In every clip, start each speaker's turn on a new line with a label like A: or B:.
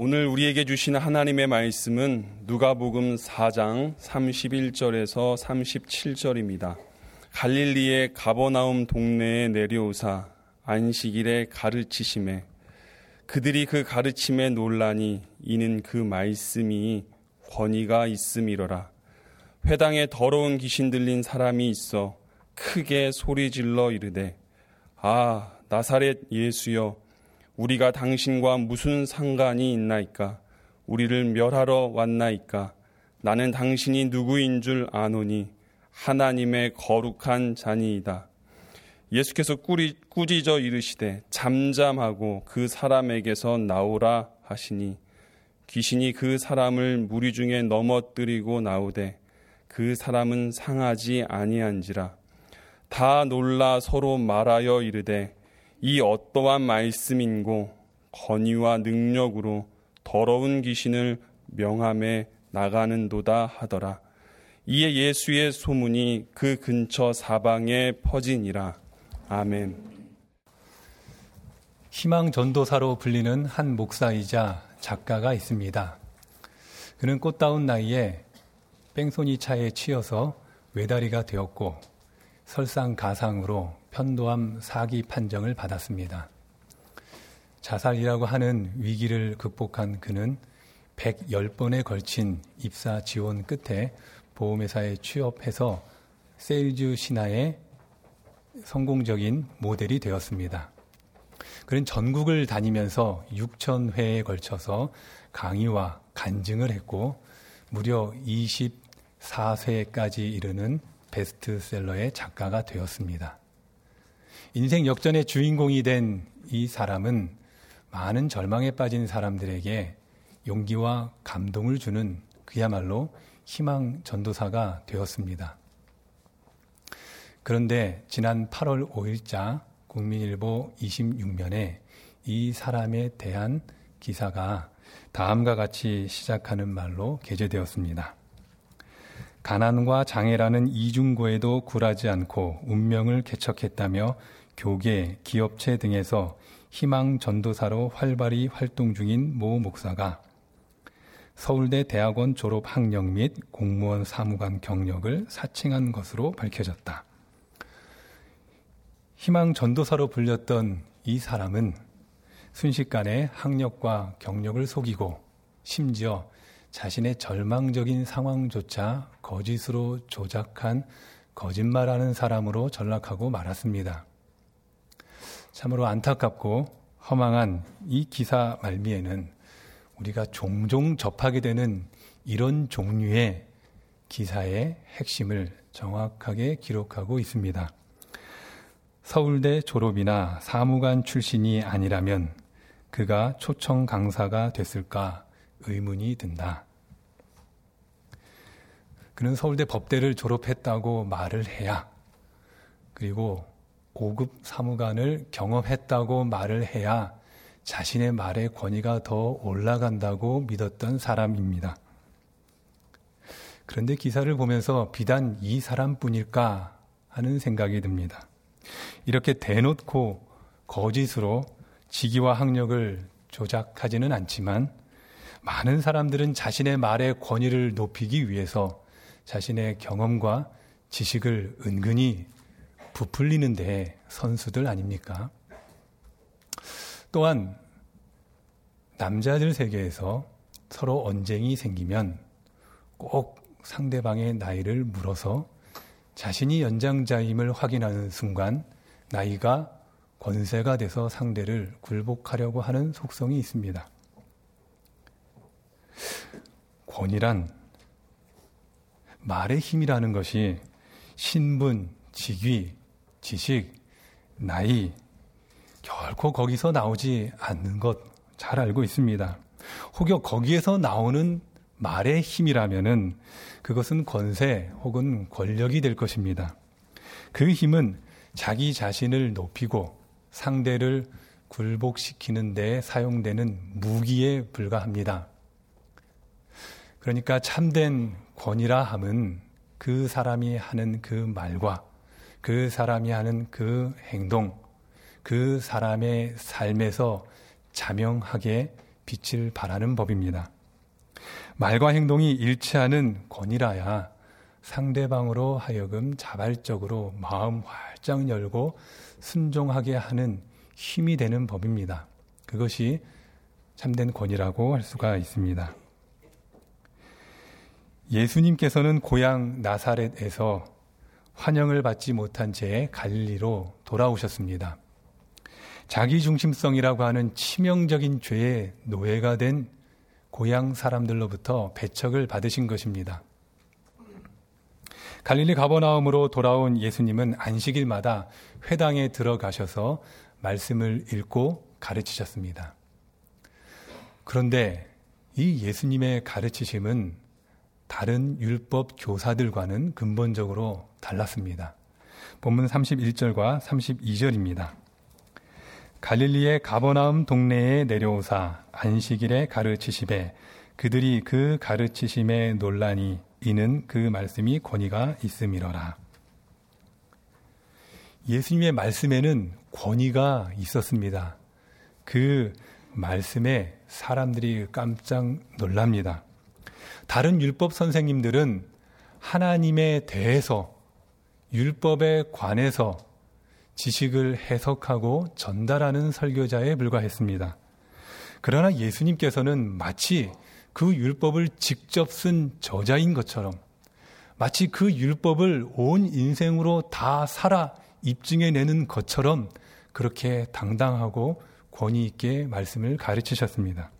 A: 오늘 우리에게 주신 하나님의 말씀은 누가복음 4장 31절에서 37절입니다. 갈릴리의 가버나움 동네에 내려오사 안식일에 가르치심에 그들이 그 가르침에 논란이 이는 그 말씀이 권위가 있음이러라. 회당에 더러운 귀신 들린 사람이 있어 크게 소리질러 이르되 아 나사렛 예수여 우리가 당신과 무슨 상관이 있나이까? 우리를 멸하러 왔나이까? 나는 당신이 누구인 줄 아노니 하나님의 거룩한 자니이다. 예수께서 꾸리, 꾸짖어 이르시되 잠잠하고 그 사람에게서 나오라 하시니 귀신이 그 사람을 무리 중에 넘어뜨리고 나오되 그 사람은 상하지 아니한지라 다 놀라 서로 말하여 이르되 이 어떠한 말씀인고 권위와 능력으로 더러운 귀신을 명함에 나가는도다 하더라. 이에 예수의 소문이 그 근처 사방에 퍼지니라. 아멘.
B: 희망 전도사로 불리는 한 목사이자 작가가 있습니다. 그는 꽃다운 나이에 뺑소니 차에 치여서 외다리가 되었고 설상가상으로 편도암 사기 판정을 받았습니다. 자살이라고 하는 위기를 극복한 그는 110번에 걸친 입사 지원 끝에 보험회사에 취업해서 세일즈 신화의 성공적인 모델이 되었습니다. 그는 전국을 다니면서 6천회에 걸쳐서 강의와 간증을 했고 무려 24세까지 이르는 베스트셀러의 작가가 되었습니다. 인생 역전의 주인공이 된 이 사람은 많은 절망에 빠진 사람들에게 용기와 감동을 주는 그야말로 희망 전도사가 되었습니다. 그런데 지난 8월 5일자 국민일보 26면에 이 사람에 대한 기사가 다음과 같이 시작하는 말로 게재되었습니다. 가난과 장애라는 이중고에도 굴하지 않고 운명을 개척했다며 교계, 기업체 등에서 희망 전도사로 활발히 활동 중인 모 목사가 서울대 대학원 졸업 학력 및 공무원 사무관 경력을 사칭한 것으로 밝혀졌다. 희망 전도사로 불렸던 이 사람은 순식간에 학력과 경력을 속이고 심지어 자신의 절망적인 상황조차 거짓으로 조작한 거짓말하는 사람으로 전락하고 말았습니다. 참으로 안타깝고 허망한 이 기사 말미에는 우리가 종종 접하게 되는 이런 종류의 기사의 핵심을 정확하게 기록하고 있습니다. 서울대 졸업이나 사무관 출신이 아니라면 그가 초청 강사가 됐을까 의문이 든다. 그는 서울대 법대를 졸업했다고 말을 해야 그리고 고급 사무관을 경험했다고 말을 해야 자신의 말의 권위가 더 올라간다고 믿었던 사람입니다. 그런데 기사를 보면서 비단 이 사람뿐일까 하는 생각이 듭니다. 이렇게 대놓고 거짓으로 직위와 학력을 조작하지는 않지만 많은 사람들은 자신의 말의 권위를 높이기 위해서 자신의 경험과 지식을 은근히 부풀리는 데 선수들 아닙니까? 또한 남자들 세계에서 서로 언쟁이 생기면 꼭 상대방의 나이를 물어서 자신이 연장자임을 확인하는 순간 나이가 권세가 돼서 상대를 굴복하려고 하는 속성이 있습니다. 권위란 말의 힘이라는 것이 신분, 직위, 지식, 나이, 결코 거기서 나오지 않는 것 잘 알고 있습니다. 혹여 거기에서 나오는 말의 힘이라면은 그것은 권세 혹은 권력이 될 것입니다. 그 힘은 자기 자신을 높이고 상대를 굴복시키는 데 사용되는 무기에 불과합니다. 그러니까 참된 권위라 함은 그 사람이 하는 그 말과 그 사람이 하는 그 행동, 그 사람의 삶에서 자명하게 빛을 발하는 법입니다. 말과 행동이 일치하는 권이라야 상대방으로 하여금 자발적으로 마음 활짝 열고 순종하게 하는 힘이 되는 법입니다. 그것이 참된 권이라고 할 수가 있습니다. 예수님께서는 고향 나사렛에서 환영을 받지 못한 채 갈리로 돌아오셨습니다. 자기중심성이라고 하는 치명적인 죄의 노예가 된 고향 사람들로부터 배척을 받으신 것입니다. 갈릴리 가버나움으로 돌아온 예수님은 안식일마다 회당에 들어가셔서 말씀을 읽고 가르치셨습니다. 그런데 이 예수님의 가르치심은 다른 율법 교사들과는 근본적으로 달랐습니다. 본문 31절과 32절입니다. 갈릴리의 가버나움 동네에 내려오사 안식일에 가르치시되 그들이 그 가르치심에 논란이 이는 그 말씀이 권위가 있음이러라. 예수님의 말씀에는 권위가 있었습니다. 그 말씀에 사람들이 깜짝 놀랍니다. 다른 율법 선생님들은 하나님에 대해서 율법에 관해서 지식을 해석하고 전달하는 설교자에 불과했습니다. 그러나 예수님께서는 마치 그 율법을 직접 쓴 저자인 것처럼 마치 그 율법을 온 인생으로 다 살아 입증해내는 것처럼 그렇게 당당하고 권위 있게 말씀을 가르치셨습니다.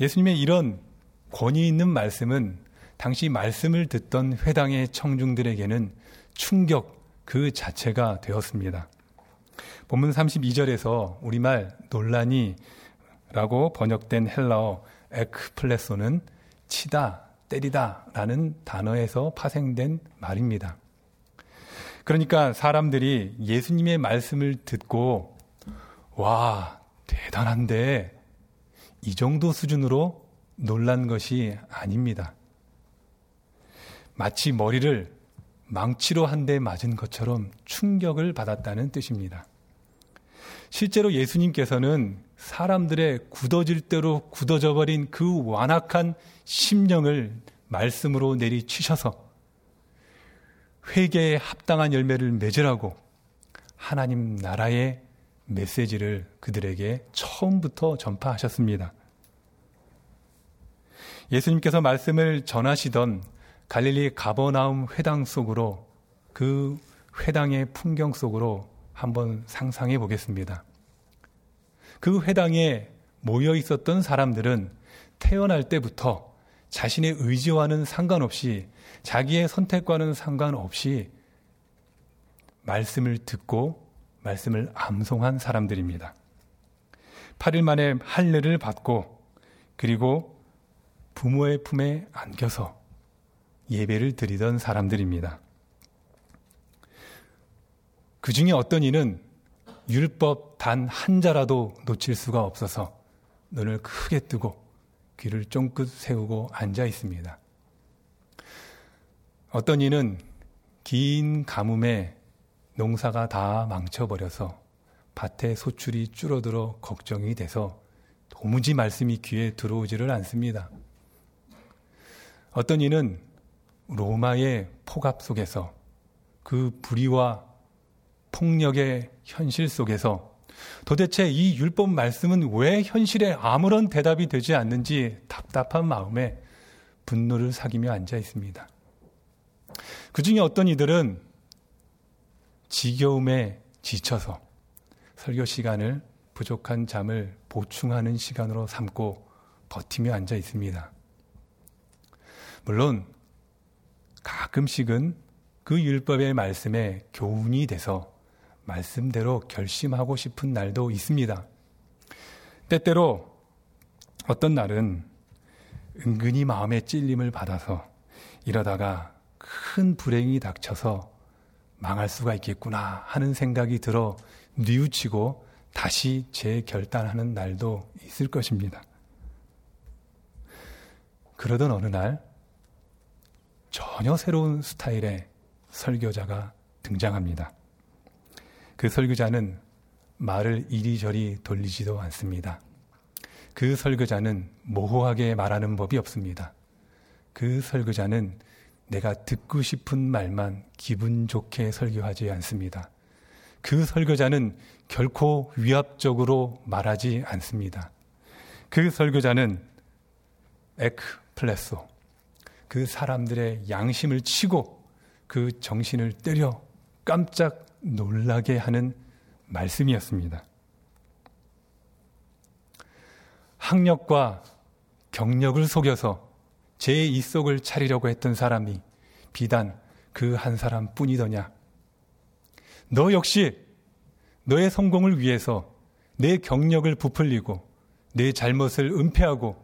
B: 예수님의 이런 권위 있는 말씀은 당시 말씀을 듣던 회당의 청중들에게는 충격, 그 자체가 되었습니다. 본문 32절에서 우리말 논란이 라고 번역된 헬라어 에크플레소는 치다, 때리다 라는 단어에서 파생된 말입니다. 그러니까 사람들이 예수님의 말씀을 듣고 와, 대단한데 이 정도 수준으로 놀란 것이 아닙니다. 마치 머리를 망치로 한 대 맞은 것처럼 충격을 받았다는 뜻입니다. 실제로 예수님께서는 사람들의 굳어질 대로 굳어져 버린 그 완악한 심령을 말씀으로 내리치셔서 회개에 합당한 열매를 맺으라고 하나님 나라의 메시지를 그들에게 처음부터 전파하셨습니다. 예수님께서 말씀을 전하시던 갈릴리 가버나움 회당 속으로 그 회당의 풍경 속으로 한번 상상해 보겠습니다. 그 회당에 모여 있었던 사람들은 태어날 때부터 자신의 의지와는 상관없이 자기의 선택과는 상관없이 말씀을 듣고 말씀을 암송한 사람들입니다. 8일 만에 할례를 받고 그리고 부모의 품에 안겨서 예배를 드리던 사람들입니다. 그 중에 어떤 이는 율법 단 한 자라도 놓칠 수가 없어서 눈을 크게 뜨고 귀를 쫑긋 세우고 앉아 있습니다. 어떤 이는 긴 가뭄에 농사가 다 망쳐버려서 밭에 소출이 줄어들어 걱정이 돼서 도무지 말씀이 귀에 들어오지를 않습니다. 어떤 이는 로마의 폭압 속에서 그 불의와 폭력의 현실 속에서 도대체 이 율법 말씀은 왜 현실에 아무런 대답이 되지 않는지 답답한 마음에 분노를 사기며 앉아 있습니다. 그 중에 어떤 이들은 지겨움에 지쳐서 설교 시간을 부족한 잠을 보충하는 시간으로 삼고 버티며 앉아 있습니다. 물론 가끔씩은 그 율법의 말씀에 교훈이 돼서 말씀대로 결심하고 싶은 날도 있습니다. 때때로 어떤 날은 은근히 마음의 찔림을 받아서 이러다가 큰 불행이 닥쳐서 망할 수가 있겠구나 하는 생각이 들어 뉘우치고 다시 재결단하는 날도 있을 것입니다. 그러던 어느 날 전혀 새로운 스타일의 설교자가 등장합니다. 그 설교자는 말을 이리저리 돌리지도 않습니다. 그 설교자는 모호하게 말하는 법이 없습니다. 그 설교자는 내가 듣고 싶은 말만 기분 좋게 설교하지 않습니다. 그 설교자는 결코 위압적으로 말하지 않습니다. 그 설교자는 에크 플레소. 그 사람들의 양심을 치고 그 정신을 때려 깜짝 놀라게 하는 말씀이었습니다. 학력과 경력을 속여서 제 입속을 차리려고 했던 사람이 비단 그 한 사람 뿐이더냐. 너 역시 너의 성공을 위해서 내 경력을 부풀리고 내 잘못을 은폐하고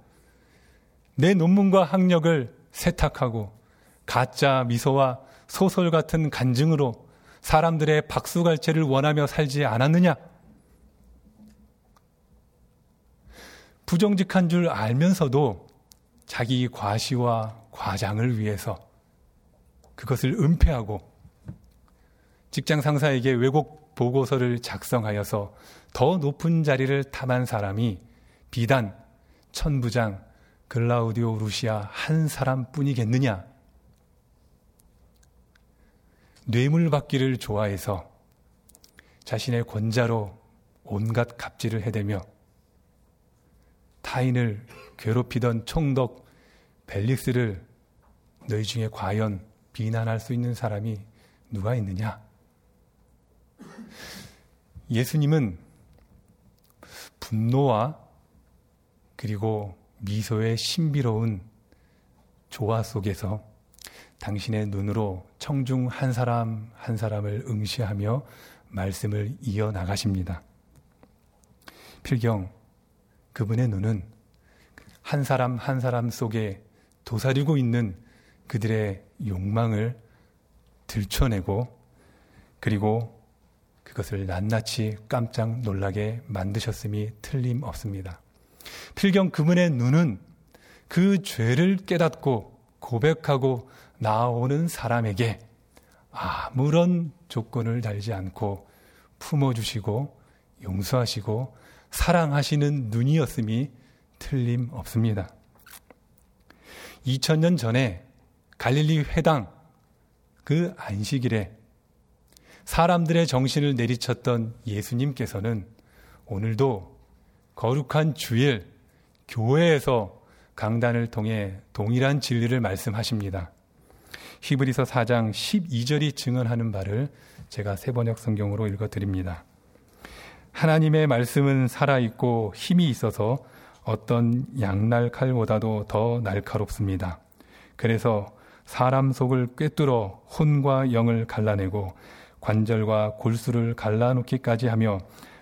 B: 내 논문과 학력을 세탁하고 가짜 미소와 소설 같은 간증으로 사람들의 박수갈채를 원하며 살지 않았느냐? 부정직한 줄 알면서도 자기 과시와 과장을 위해서 그것을 은폐하고 직장 상사에게 왜곡 보고서를 작성하여서 더 높은 자리를 탐한 사람이 비단 천부장 글라우디오 루시아 한 사람뿐이겠느냐? 뇌물 받기를 좋아해서 자신의 권자로 온갖 갑질을 해대며 타인을 괴롭히던 총독 벨릭스를 너희 중에 과연 비난할 수 있는 사람이 누가 있느냐? 예수님은 분노와 그리고 미소의 신비로운 조화 속에서 당신의 눈으로 청중 한 사람 한 사람을 응시하며 말씀을 이어 나가십니다. 필경 그분의 눈은 한 사람 한 사람 속에 도사리고 있는 그들의 욕망을 들춰내고 그리고 그것을 낱낱이 깜짝 놀라게 만드셨음이 틀림없습니다. 필경 그분의 눈은 그 죄를 깨닫고 고백하고 나오는 사람에게 아무런 조건을 달지 않고 품어주시고 용서하시고 사랑하시는 눈이었음이 틀림없습니다. 2000년 전에 갈릴리 회당 그 안식일에 사람들의 정신을 내리쳤던 예수님께서는 오늘도 거룩한 주일 교회에서 강단을 통해 동일한 진리를 말씀하십니다. 히브리서 4장 12절이 증언하는 바를 제가 세번역 성경으로 읽어 드립니다. 하나님의 말씀은 살아있고 힘이 있어서 어떤 양날 칼보다도 더 날카롭습니다. 그래서 사람 속을 꿰뚫어 혼과 영을 갈라내고 관절과 골수를 갈라놓기까지 하며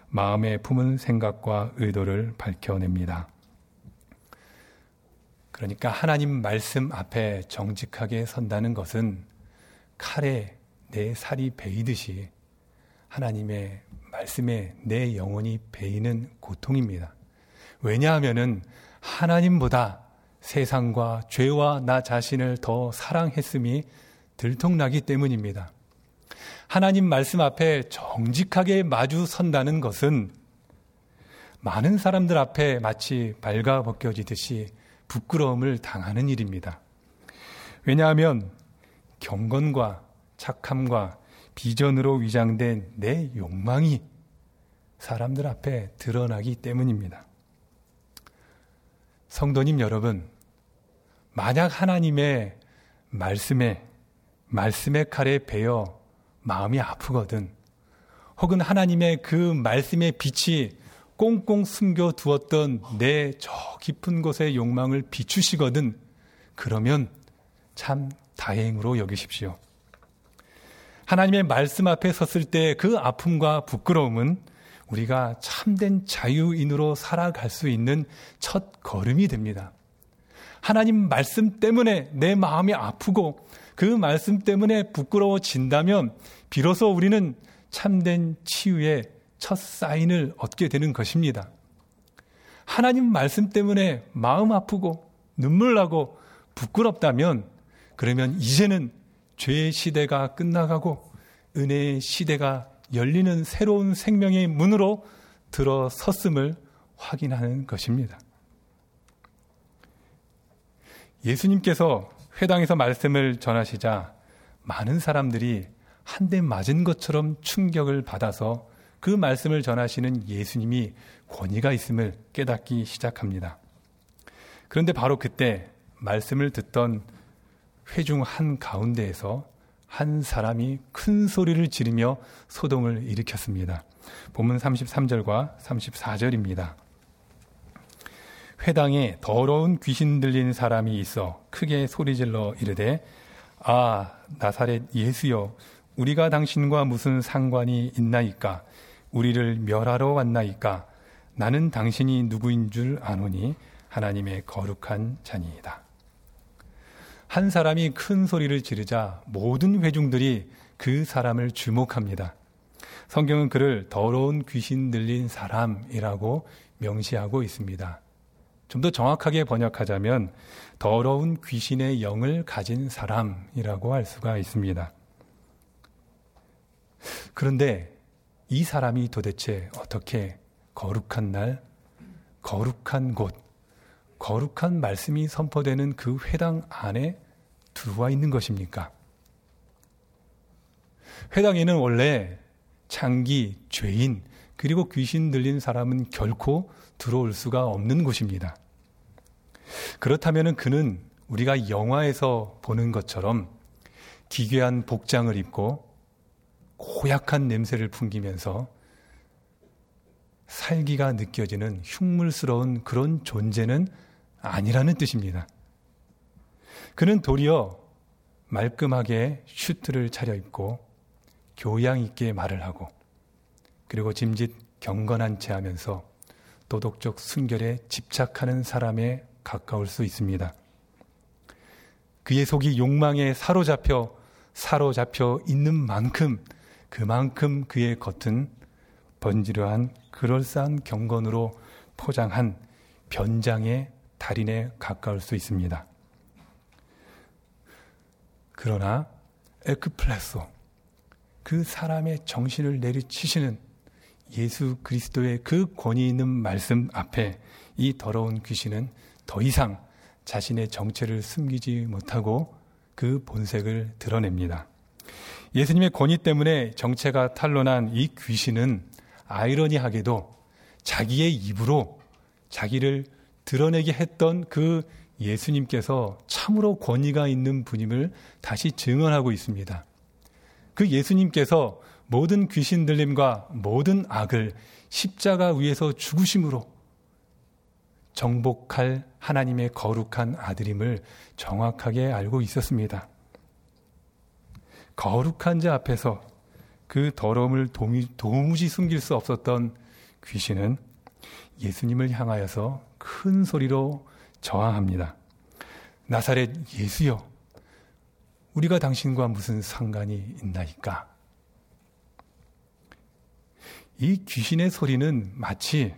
B: 마음에 품은 생각과 의도를 밝혀냅니다. 그러니까 하나님 말씀 앞에 정직하게 선다는 것은 칼에 내 살이 베이듯이 하나님의 말씀에 내 영혼이 베이는 고통입니다. 왜냐하면은 하나님보다 세상과 죄와 나 자신을 더 사랑했음이 들통나기 때문입니다. 하나님 말씀 앞에 정직하게 마주 선다는 것은 많은 사람들 앞에 마치 발가 벗겨지듯이 부끄러움을 당하는 일입니다. 왜냐하면 경건과 착함과 비전으로 위장된 내 욕망이 사람들 앞에 드러나기 때문입니다. 성도님 여러분, 만약 하나님의 말씀에, 말씀의 칼에 베어 마음이 아프거든, 혹은 하나님의 그 말씀의 빛이 꽁꽁 숨겨 두었던 내 저 깊은 곳의 욕망을 비추시거든, 그러면 참 다행으로 여기십시오. 하나님의 말씀 앞에 섰을 때 그 아픔과 부끄러움은 우리가 참된 자유인으로 살아갈 수 있는 첫 걸음이 됩니다. 하나님 말씀 때문에 내 마음이 아프고 그 말씀 때문에 부끄러워진다면 비로소 우리는 참된 치유의 첫 사인을 얻게 되는 것입니다. 하나님 말씀 때문에 마음 아프고 눈물 나고 부끄럽다면 그러면 이제는 죄의 시대가 끝나가고 은혜의 시대가 열리는 새로운 생명의 문으로 들어섰음을 확인하는 것입니다. 예수님께서 회당에서 말씀을 전하시자 많은 사람들이 한 대 맞은 것처럼 충격을 받아서 그 말씀을 전하시는 예수님이 권위가 있음을 깨닫기 시작합니다. 그런데 바로 그때 말씀을 듣던 회중 한 가운데에서 한 사람이 큰 소리를 지르며 소동을 일으켰습니다. 본문 33절과 34절입니다. 회당에 더러운 귀신 들린 사람이 있어 크게 소리질러 이르되 아 나사렛 예수여 우리가 당신과 무슨 상관이 있나이까 우리를 멸하러 왔나이까 나는 당신이 누구인 줄 아노니 하나님의 거룩한 자니이다. 한 사람이 큰 소리를 지르자 모든 회중들이 그 사람을 주목합니다. 성경은 그를 더러운 귀신 들린 사람이라고 명시하고 있습니다. 좀 더 정확하게 번역하자면 더러운 귀신의 영을 가진 사람이라고 할 수가 있습니다. 그런데 이 사람이 도대체 어떻게 거룩한 날, 거룩한 곳, 거룩한 말씀이 선포되는 그 회당 안에 들어와 있는 것입니까? 회당에는 원래 창기, 죄인, 그리고 귀신 들린 사람은 결코 들어올 수가 없는 곳입니다. 그렇다면 그는 우리가 영화에서 보는 것처럼 기괴한 복장을 입고 고약한 냄새를 풍기면서 살기가 느껴지는 흉물스러운 그런 존재는 아니라는 뜻입니다. 그는 도리어 말끔하게 슈트를 차려입고 교양 있게 말을 하고 그리고 짐짓 경건한 채 하면서 도덕적 순결에 집착하는 사람에 가까울 수 있습니다. 그의 속이 욕망에 사로잡혀 사로잡혀 있는 만큼 그만큼 그의 겉은 번지르한 그럴싸한 경건으로 포장한 변장의 달인에 가까울 수 있습니다. 그러나 에크플레소 그 사람의 정신을 내리치시는 예수 그리스도의 그 권위 있는 말씀 앞에 이 더러운 귀신은 더 이상 자신의 정체를 숨기지 못하고 그 본색을 드러냅니다. 예수님의 권위 때문에 정체가 탄로난 이 귀신은 아이러니하게도 자기의 입으로 자기를 드러내게 했던 그 예수님께서 참으로 권위가 있는 분임을 다시 증언하고 있습니다. 그 예수님께서 모든 귀신 들림과 모든 악을 십자가 위에서 죽으심으로 정복할 하나님의 거룩한 아들임을 정확하게 알고 있었습니다. 거룩한 자 앞에서 그 더러움을 도무지 숨길 수 없었던 귀신은 예수님을 향하여서 큰 소리로 저항합니다. 나사렛 예수여, 우리가 당신과 무슨 상관이 있나이까? 이 귀신의 소리는 마치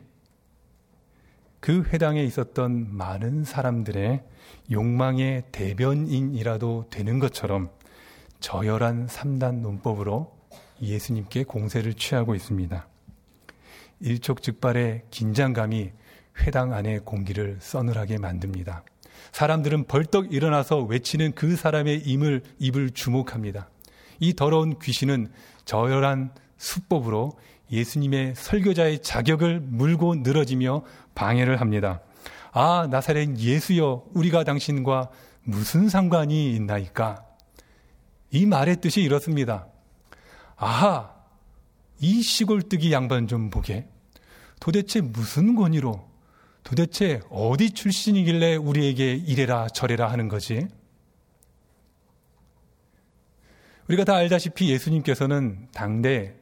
B: 그 회당에 있었던 많은 사람들의 욕망의 대변인이라도 되는 것처럼 저열한 3단 논법으로 예수님께 공세를 취하고 있습니다. 일촉즉발의 긴장감이 회당 안의 공기를 서늘하게 만듭니다. 사람들은 벌떡 일어나서 외치는 그 사람의 임을, 입을 주목합니다. 이 더러운 귀신은 저열한 수법으로 예수님의 설교자의 자격을 물고 늘어지며 방해를 합니다. 아, 나사렛 예수여, 우리가 당신과 무슨 상관이 있나이까? 이 말의 뜻이 이렇습니다. 아하, 이 시골뜨기 양반 좀 보게. 도대체 무슨 권위로, 도대체 어디 출신이길래 우리에게 이래라 저래라 하는 거지? 우리가 다 알다시피 예수님께서는 당대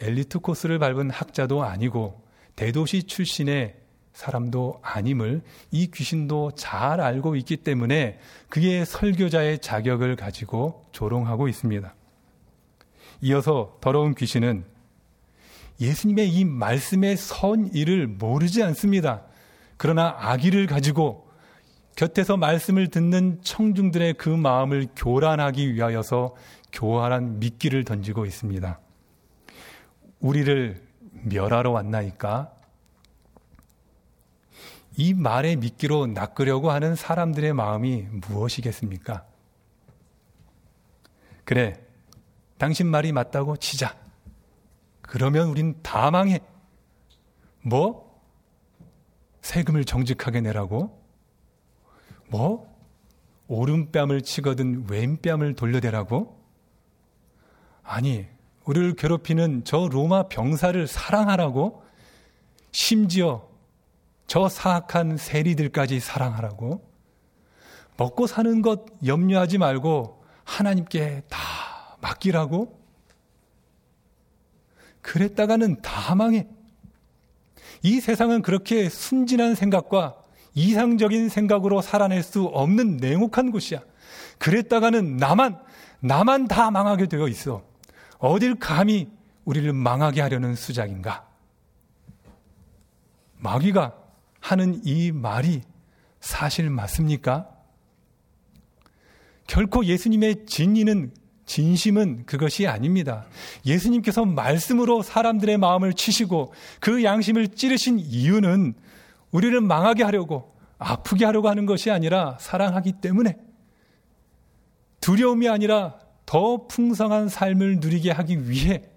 B: 엘리트 코스를 밟은 학자도 아니고 대도시 출신의 사람도 아님을 이 귀신도 잘 알고 있기 때문에 그의 설교자의 자격을 가지고 조롱하고 있습니다. 이어서 더러운 귀신은 예수님의 이 말씀의 선의를 모르지 않습니다. 그러나 악의를 가지고 곁에서 말씀을 듣는 청중들의 그 마음을 교란하기 위하여서 교활한 미끼를 던지고 있습니다. 우리를 멸하러 왔나이까? 이 말의 미끼로 낚으려고 하는 사람들의 마음이 무엇이겠습니까? 그래, 당신 말이 맞다고 치자. 그러면 우린 다 망해. 뭐? 세금을 정직하게 내라고? 뭐? 오른뺨을 치거든 왼뺨을 돌려대라고? 아니, 우리를 괴롭히는 저 로마 병사를 사랑하라고? 심지어 저 사악한 세리들까지 사랑하라고? 먹고 사는 것 염려하지 말고 하나님께 다 맡기라고? 그랬다가는 다 망해. 이 세상은 그렇게 순진한 생각과 이상적인 생각으로 살아낼 수 없는 냉혹한 곳이야. 그랬다가는 나만, 나만 다 망하게 되어 있어. 어딜 감히 우리를 망하게 하려는 수작인가? 마귀가 하는 이 말이 사실 맞습니까? 결코 예수님의 진리는 진심은 그것이 아닙니다. 예수님께서 말씀으로 사람들의 마음을 치시고 그 양심을 찌르신 이유는 우리를 망하게 하려고 아프게 하려고 하는 것이 아니라 사랑하기 때문에 두려움이 아니라 더 풍성한 삶을 누리게 하기 위해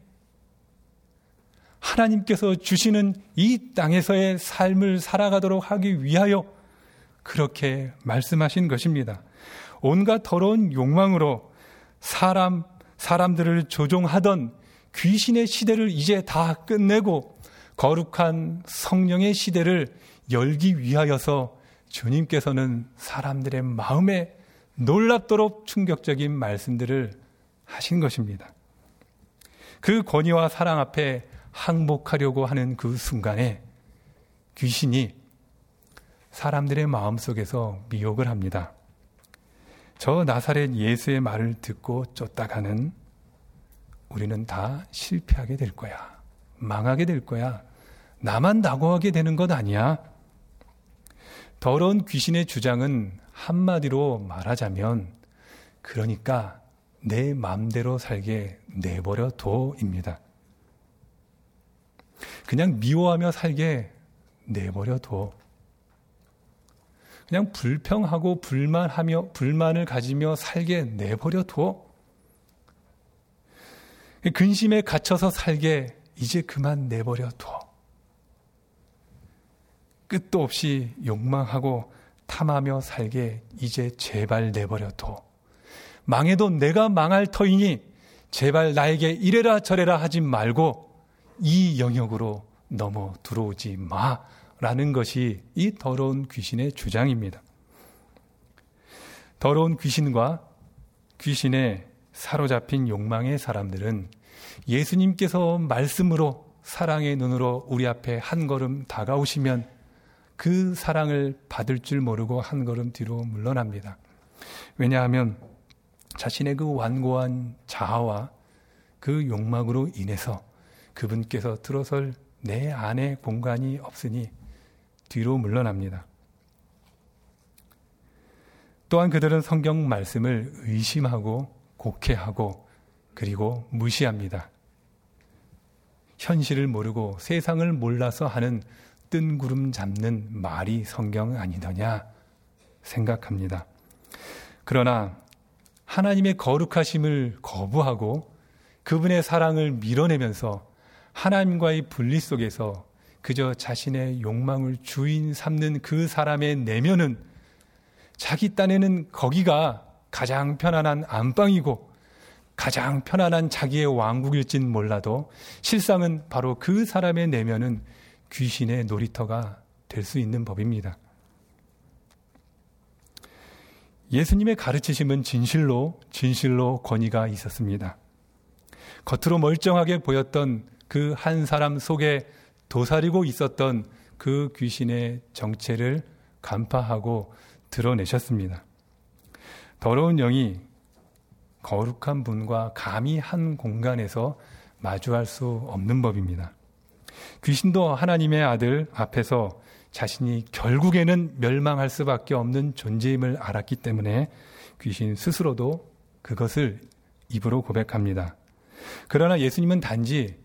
B: 하나님께서 주시는 이 땅에서의 삶을 살아가도록 하기 위하여 그렇게 말씀하신 것입니다. 온갖 더러운 욕망으로 사람, 사람들을 조종하던 귀신의 시대를 이제 다 끝내고 거룩한 성령의 시대를 열기 위하여서 주님께서는 사람들의 마음에 놀랍도록 충격적인 말씀들을 하신 것입니다. 그 권위와 사랑 앞에 항복하려고 하는 그 순간에 귀신이 사람들의 마음 속에서 미혹을 합니다. 저 나사렛 예수의 말을 듣고 쫓다가는 우리는 다 실패하게 될 거야. 망하게 될 거야. 나만 낙오하게 되는 것 아니야. 더러운 귀신의 주장은 한마디로 말하자면 그러니까 내 마음대로 살게 내버려 둬입니다. 그냥 미워하며 살게 내버려 둬. 그냥 불평하고 불만하며 불만을 가지며 살게 내버려 둬. 근심에 갇혀서 살게 이제 그만 내버려 둬. 끝도 없이 욕망하고 탐하며 살게 이제 제발 내버려 둬. 망해도 내가 망할 터이니 제발 나에게 이래라 저래라 하지 말고 이 영역으로 넘어 들어오지 마. 라는 것이 이 더러운 귀신의 주장입니다. 더러운 귀신과 귀신에 사로잡힌 욕망의 사람들은 예수님께서 말씀으로 사랑의 눈으로 우리 앞에 한 걸음 다가오시면 그 사랑을 받을 줄 모르고 한 걸음 뒤로 물러납니다. 왜냐하면 자신의 그 완고한 자아와 그 욕망으로 인해서 그분께서 들어설 내 안에 공간이 없으니 뒤로 물러납니다. 또한 그들은 성경 말씀을 의심하고 곡해하고 그리고 무시합니다. 현실을 모르고 세상을 몰라서 하는 뜬구름 잡는 말이 성경 아니더냐 생각합니다. 그러나 하나님의 거룩하심을 거부하고 그분의 사랑을 밀어내면서 하나님과의 분리 속에서 그저 자신의 욕망을 주인 삼는 그 사람의 내면은 자기 딴에는 거기가 가장 편안한 안방이고 가장 편안한 자기의 왕국일진 몰라도 실상은 바로 그 사람의 내면은 귀신의 놀이터가 될 수 있는 법입니다. 예수님의 가르치심은 진실로, 진실로 권위가 있었습니다. 겉으로 멀쩡하게 보였던 그 한 사람 속에 도사리고 있었던 그 귀신의 정체를 간파하고 드러내셨습니다. 더러운 영이 거룩한 분과 감히 한 공간에서 마주할 수 없는 법입니다. 귀신도 하나님의 아들 앞에서 자신이 결국에는 멸망할 수밖에 없는 존재임을 알았기 때문에 귀신 스스로도 그것을 입으로 고백합니다. 그러나 예수님은 단지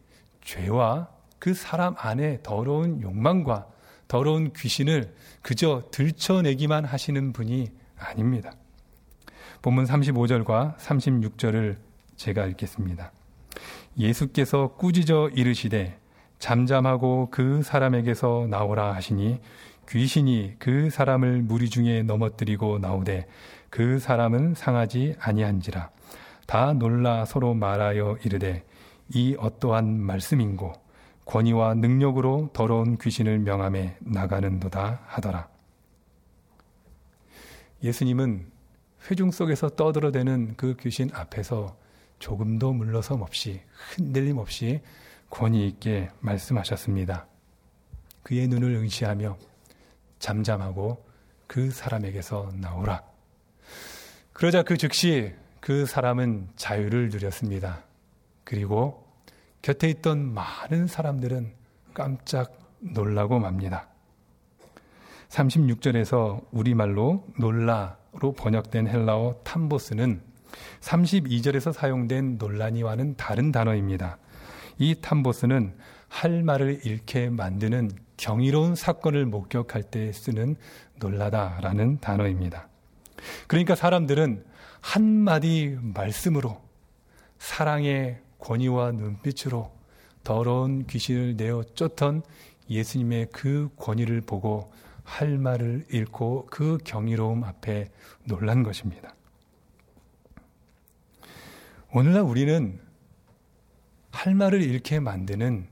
B: 죄와 그 사람 안에 더러운 욕망과 더러운 귀신을 그저 들춰내기만 하시는 분이 아닙니다. 본문 35절과 36절을 제가 읽겠습니다. 예수께서 꾸짖어 이르시되 잠잠하고 그 사람에게서 나오라 하시니 귀신이 그 사람을 무리 중에 넘어뜨리고 나오되 그 사람은 상하지 아니한지라 다 놀라 서로 말하여 이르되 이 어떠한 말씀인고 권위와 능력으로 더러운 귀신을 명함에 나가는도다 하더라. 예수님은 회중 속에서 떠들어대는 그 귀신 앞에서 조금도 물러섬 없이 흔들림 없이 권위 있게 말씀하셨습니다. 그의 눈을 응시하며 잠잠하고 그 사람에게서 나오라. 그러자 그 즉시 그 사람은 자유를 누렸습니다. 그리고 곁에 있던 많은 사람들은 깜짝 놀라고 맙니다. 36절에서 우리말로 놀라로 번역된 헬라어 탐보스는 32절에서 사용된 논란이와는 다른 단어입니다. 이 탐보스는 할 말을 잃게 만드는 경이로운 사건을 목격할 때 쓰는 놀라다라는 단어입니다. 그러니까 사람들은 한마디 말씀으로 사랑의 권위와 눈빛으로 더러운 귀신을 내어 쫓던 예수님의 그 권위를 보고 할 말을 잃고 그 경이로움 앞에 놀란 것입니다. 오늘날 우리는 할 말을 잃게 만드는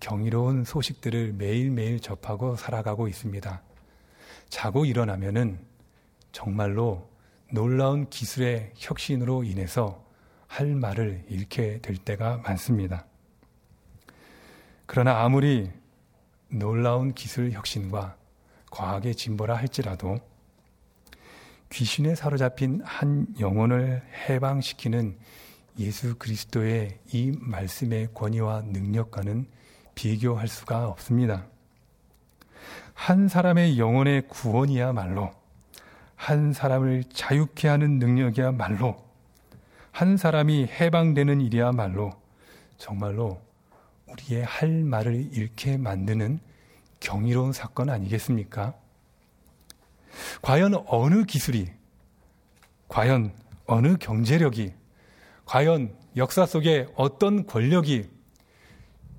B: 경이로운 소식들을 매일매일 접하고 살아가고 있습니다. 자고 일어나면은 정말로 놀라운 기술의 혁신으로 인해서 할 말을 잃게 될 때가 많습니다. 그러나 아무리 놀라운 기술 혁신과 과학의 진보라 할지라도 귀신에 사로잡힌 한 영혼을 해방시키는 예수 그리스도의 이 말씀의 권위와 능력과는 비교할 수가 없습니다. 한 사람의 영혼의 구원이야말로 한 사람을 자유케 하는 능력이야말로 한 사람이 해방되는 일이야말로 정말로 우리의 할 말을 잃게 만드는 경이로운 사건 아니겠습니까? 과연 어느 기술이, 과연 어느 경제력이, 과연 역사 속에 어떤 권력이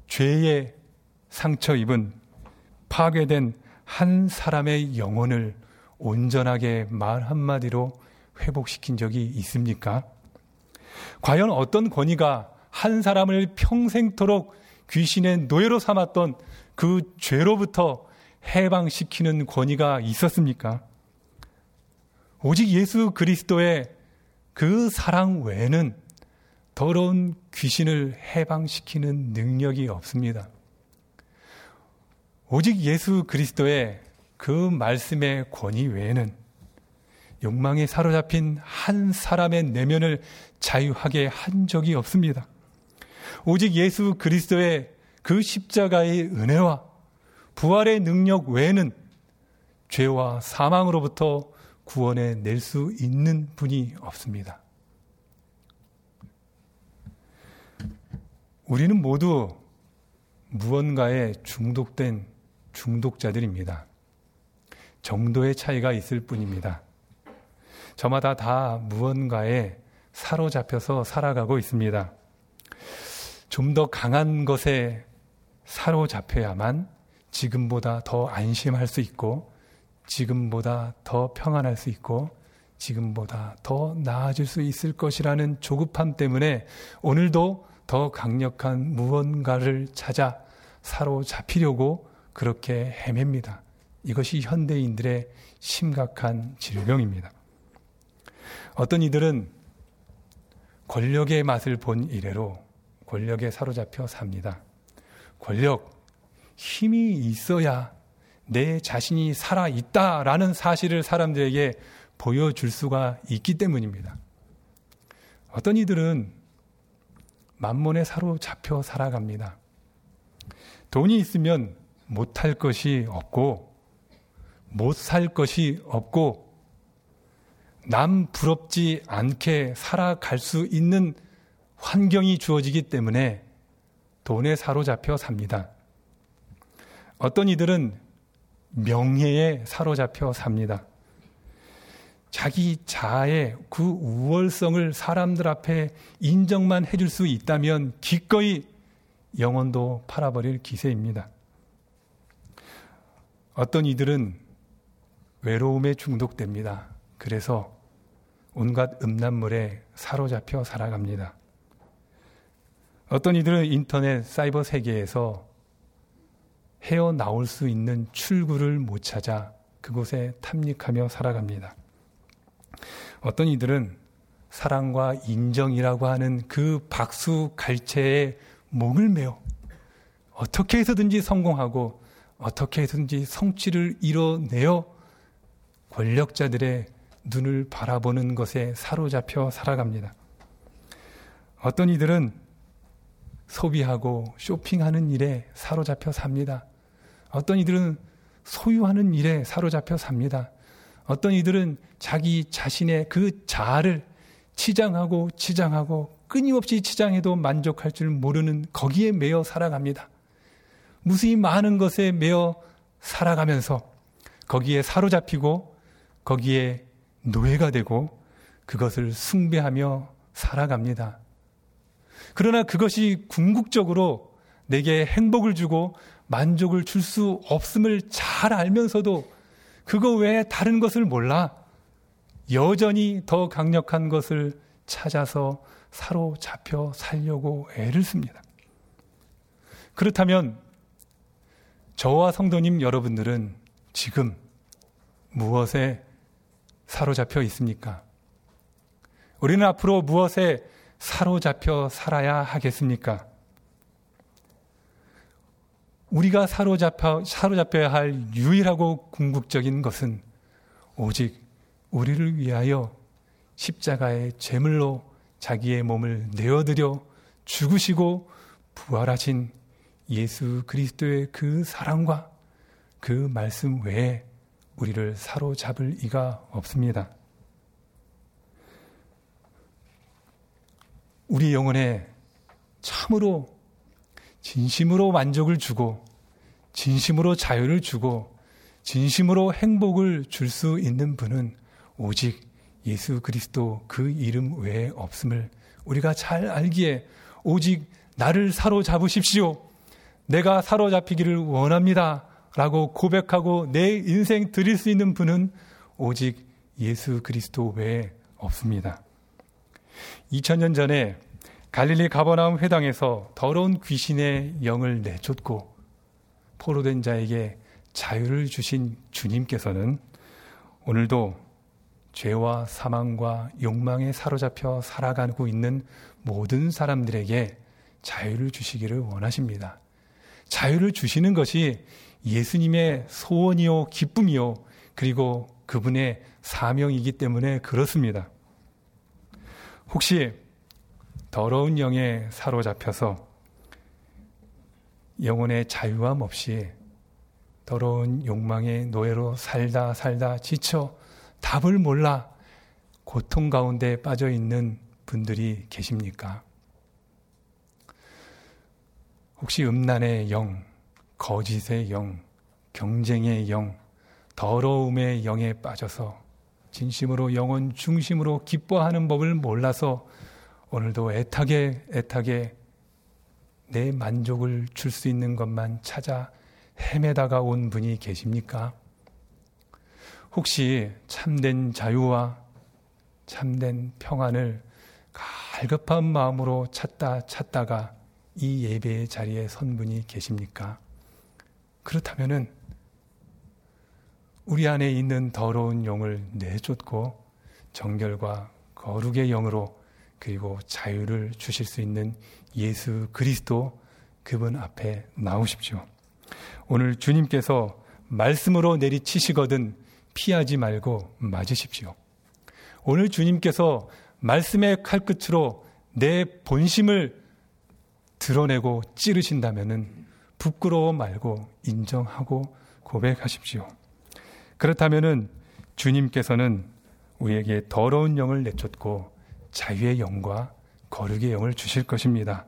B: 죄의 상처 입은 파괴된 한 사람의 영혼을 온전하게 말 한마디로 회복시킨 적이 있습니까? 과연 어떤 권위가 한 사람을 평생토록 귀신의 노예로 삼았던 그 죄로부터 해방시키는 권위가 있었습니까? 오직 예수 그리스도의 그 사랑 외에는 더러운 귀신을 해방시키는 능력이 없습니다. 오직 예수 그리스도의 그 말씀의 권위 외에는 욕망에 사로잡힌 한 사람의 내면을 자유하게 한 적이 없습니다. 오직 예수 그리스도의 그 십자가의 은혜와 부활의 능력 외에는 죄와 사망으로부터 구원해 낼 수 있는 분이 없습니다. 우리는 모두 무언가에 중독된 중독자들입니다. 정도의 차이가 있을 뿐입니다. 저마다 다 무언가에 사로잡혀서 살아가고 있습니다. 좀 더 강한 것에 사로잡혀야만 지금보다 더 안심할 수 있고, 지금보다 더 평안할 수 있고, 지금보다 더 나아질 수 있을 것이라는 조급함 때문에 오늘도 더 강력한 무언가를 찾아 사로잡히려고 그렇게 헤맵니다. 이것이 현대인들의 심각한 질병입니다. 어떤 이들은 권력의 맛을 본 이래로 권력에 사로잡혀 삽니다. 권력, 힘이 있어야 내 자신이 살아있다라는 사실을 사람들에게 보여줄 수가 있기 때문입니다. 어떤 이들은 만몬에 사로잡혀 살아갑니다. 돈이 있으면 못할 것이 없고, 못 살 것이 없고, 남 부럽지 않게 살아갈 수 있는 환경이 주어지기 때문에 돈에 사로잡혀 삽니다. 어떤 이들은 명예에 사로잡혀 삽니다. 자기 자아의 그 우월성을 사람들 앞에 인정만 해줄 수 있다면 기꺼이 영혼도 팔아버릴 기세입니다. 어떤 이들은 외로움에 중독됩니다. 그래서 온갖 음란물에 사로잡혀 살아갑니다. 어떤 이들은 인터넷 사이버 세계에서 헤어나올 수 있는 출구를 못 찾아 그곳에 탐닉하며 살아갑니다. 어떤 이들은 사랑과 인정이라고 하는 그 박수 갈채에 목을 메어 어떻게 해서든지 성공하고 어떻게 해서든지 성취를 이뤄내어 권력자들의 눈을 바라보는 것에 사로잡혀 살아갑니다. 어떤 이들은 소비하고 쇼핑하는 일에 사로잡혀 삽니다. 어떤 이들은 소유하는 일에 사로잡혀 삽니다. 어떤 이들은 자기 자신의 그 자아를 치장하고 치장하고 끊임없이 치장해도 만족할 줄 모르는 거기에 매여 살아갑니다. 무수히 많은 것에 매여 살아가면서 거기에 사로잡히고 거기에 노예가 되고 그것을 숭배하며 살아갑니다. 그러나 그것이 궁극적으로 내게 행복을 주고 만족을 줄 수 없음을 잘 알면서도 그거 외에 다른 것을 몰라 여전히 더 강력한 것을 찾아서 사로잡혀 살려고 애를 씁니다. 그렇다면 저와 성도님 여러분들은 지금 무엇에 사로잡혀 있습니까? 우리는 앞으로 무엇에 사로잡혀 살아야 하겠습니까? 우리가 사로잡혀, 사로잡혀야 할 유일하고 궁극적인 것은 오직 우리를 위하여 십자가의 제물로 자기의 몸을 내어드려 죽으시고 부활하신 예수 그리스도의 그 사랑과 그 말씀 외에 우리를 사로잡을 이가 없습니다. 우리 영혼에 참으로 진심으로 만족을 주고 진심으로 자유를 주고 진심으로 행복을 줄 수 있는 분은 오직 예수 그리스도 그 이름 외에 없음을 우리가 잘 알기에 오직 나를 사로잡으십시오. 내가 사로잡히기를 원합니다. 라고 고백하고 내 인생 드릴 수 있는 분은 오직 예수 그리스도 외에 없습니다. 2000년 전에 갈릴리 가버나움 회당에서 더러운 귀신의 영을 내쫓고 포로된 자에게 자유를 주신 주님께서는 오늘도 죄와 사망과 욕망에 사로잡혀 살아가고 있는 모든 사람들에게 자유를 주시기를 원하십니다. 자유를 주시는 것이 예수님의 소원이요, 기쁨이요, 그리고 그분의 사명이기 때문에 그렇습니다. 혹시 더러운 영에 사로잡혀서 영혼의 자유함 없이 더러운 욕망의 노예로 살다 살다 지쳐 답을 몰라 고통 가운데 빠져 있는 분들이 계십니까? 혹시 음란의 영, 거짓의 영, 경쟁의 영, 더러움의 영에 빠져서 진심으로 영혼 중심으로 기뻐하는 법을 몰라서 오늘도 애타게 애타게 내 만족을 줄 수 있는 것만 찾아 헤매다가 온 분이 계십니까? 혹시 참된 자유와 참된 평안을 갈급한 마음으로 찾다 찾다가 이 예배의 자리에 선 분이 계십니까? 그렇다면은 우리 안에 있는 더러운 영을 내쫓고 정결과 거룩의 영으로 그리고 자유를 주실 수 있는 예수 그리스도 그분 앞에 나오십시오. 오늘 주님께서 말씀으로 내리치시거든 피하지 말고 맞으십시오. 오늘 주님께서 말씀의 칼끝으로 내 본심을 드러내고 찌르신다면은 부끄러워 말고 인정하고 고백하십시오. 그렇다면은 주님께서는 우리에게 더러운 영을 내쫓고 자유의 영과 거룩의 영을 주실 것입니다.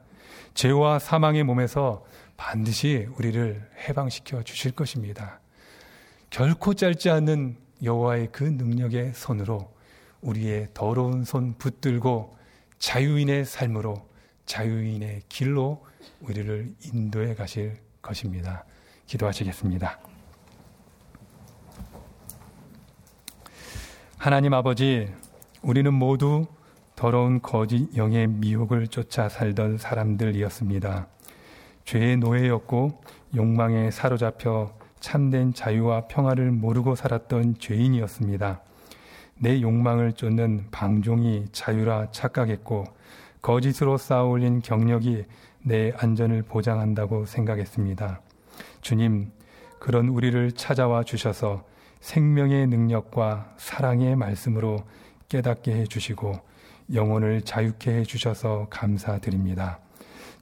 B: 죄와 사망의 몸에서 반드시 우리를 해방시켜 주실 것입니다. 결코 짧지 않는 여호와의 그 능력의 손으로 우리의 더러운 손 붙들고 자유인의 삶으로 자유인의 길로 우리를 인도해 가실 것입니다. 기도하시겠습니다. 하나님 아버지, 우리는 모두 더러운 거짓 영의 미혹을 쫓아 살던 사람들이었습니다. 죄의 노예였고 욕망에 사로잡혀 참된 자유와 평화를 모르고 살았던 죄인이었습니다. 내 욕망을 쫓는 방종이 자유라 착각했고 거짓으로 쌓아올린 경력이 내 안전을 보장한다고 생각했습니다. 주님, 그런 우리를 찾아와 주셔서 생명의 능력과 사랑의 말씀으로 깨닫게 해 주시고 영혼을 자유케 해 주셔서 감사드립니다.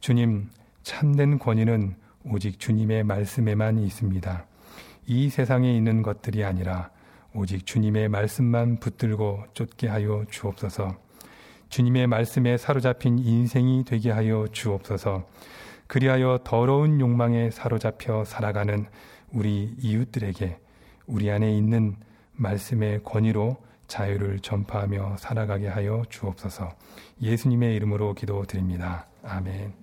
B: 주님, 참된 권위는 오직 주님의 말씀에만 있습니다. 이 세상에 있는 것들이 아니라 오직 주님의 말씀만 붙들고 쫓게 하여 주옵소서. 주님의 말씀에 사로잡힌 인생이 되게 하여 주옵소서. 그리하여 더러운 욕망에 사로잡혀 살아가는 우리 이웃들에게 우리 안에 있는 말씀의 권위로 자유를 전파하며 살아가게 하여 주옵소서. 예수님의 이름으로 기도드립니다. 아멘.